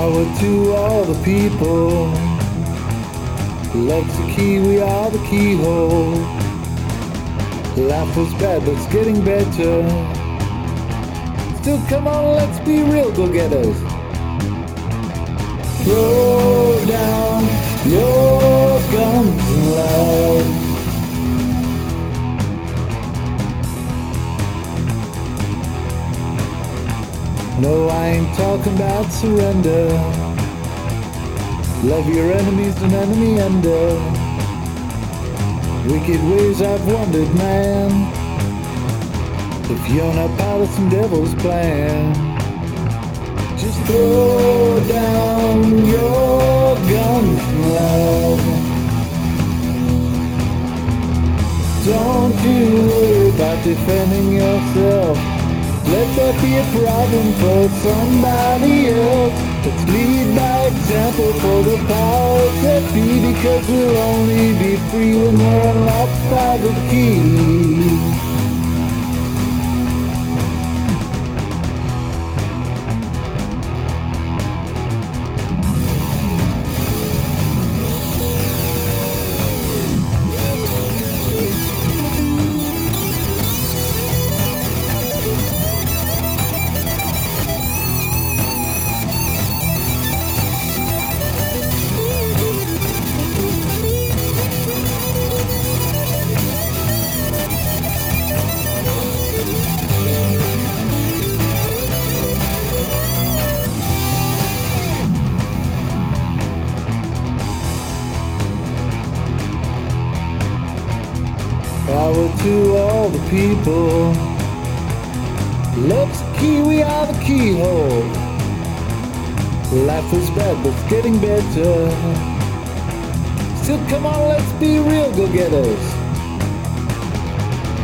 Power to all the people. Love's the key, we are the keyhole. Life was bad, but it's getting better. Still, come on, let's be real go-getters. Throw down your No, I ain't talking about surrender. Love your enemies and enemy under. Wicked ways I've wondered, man. If you're not part of some devil's plan, just throw down your guns, love. Don't you worry about defending yourself. Let that be a problem for somebody else. Let's lead by example for the powers that be, because we'll only be free when we're unlocked by the key. Power to all the people. Love's the key, we are the keyhole. Life is bad, but it's getting better. Still, come on, let's be real go-getters.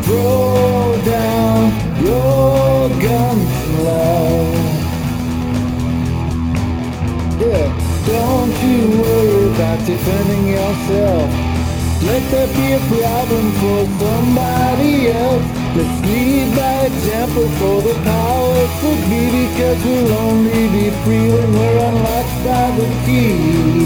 Throw down your guns, love. Yeah, don't you worry about defending yourself. Let that be a problem for somebody else. Let's lead by example for the powers that be, because we'll only be free when we're unlocked by the key.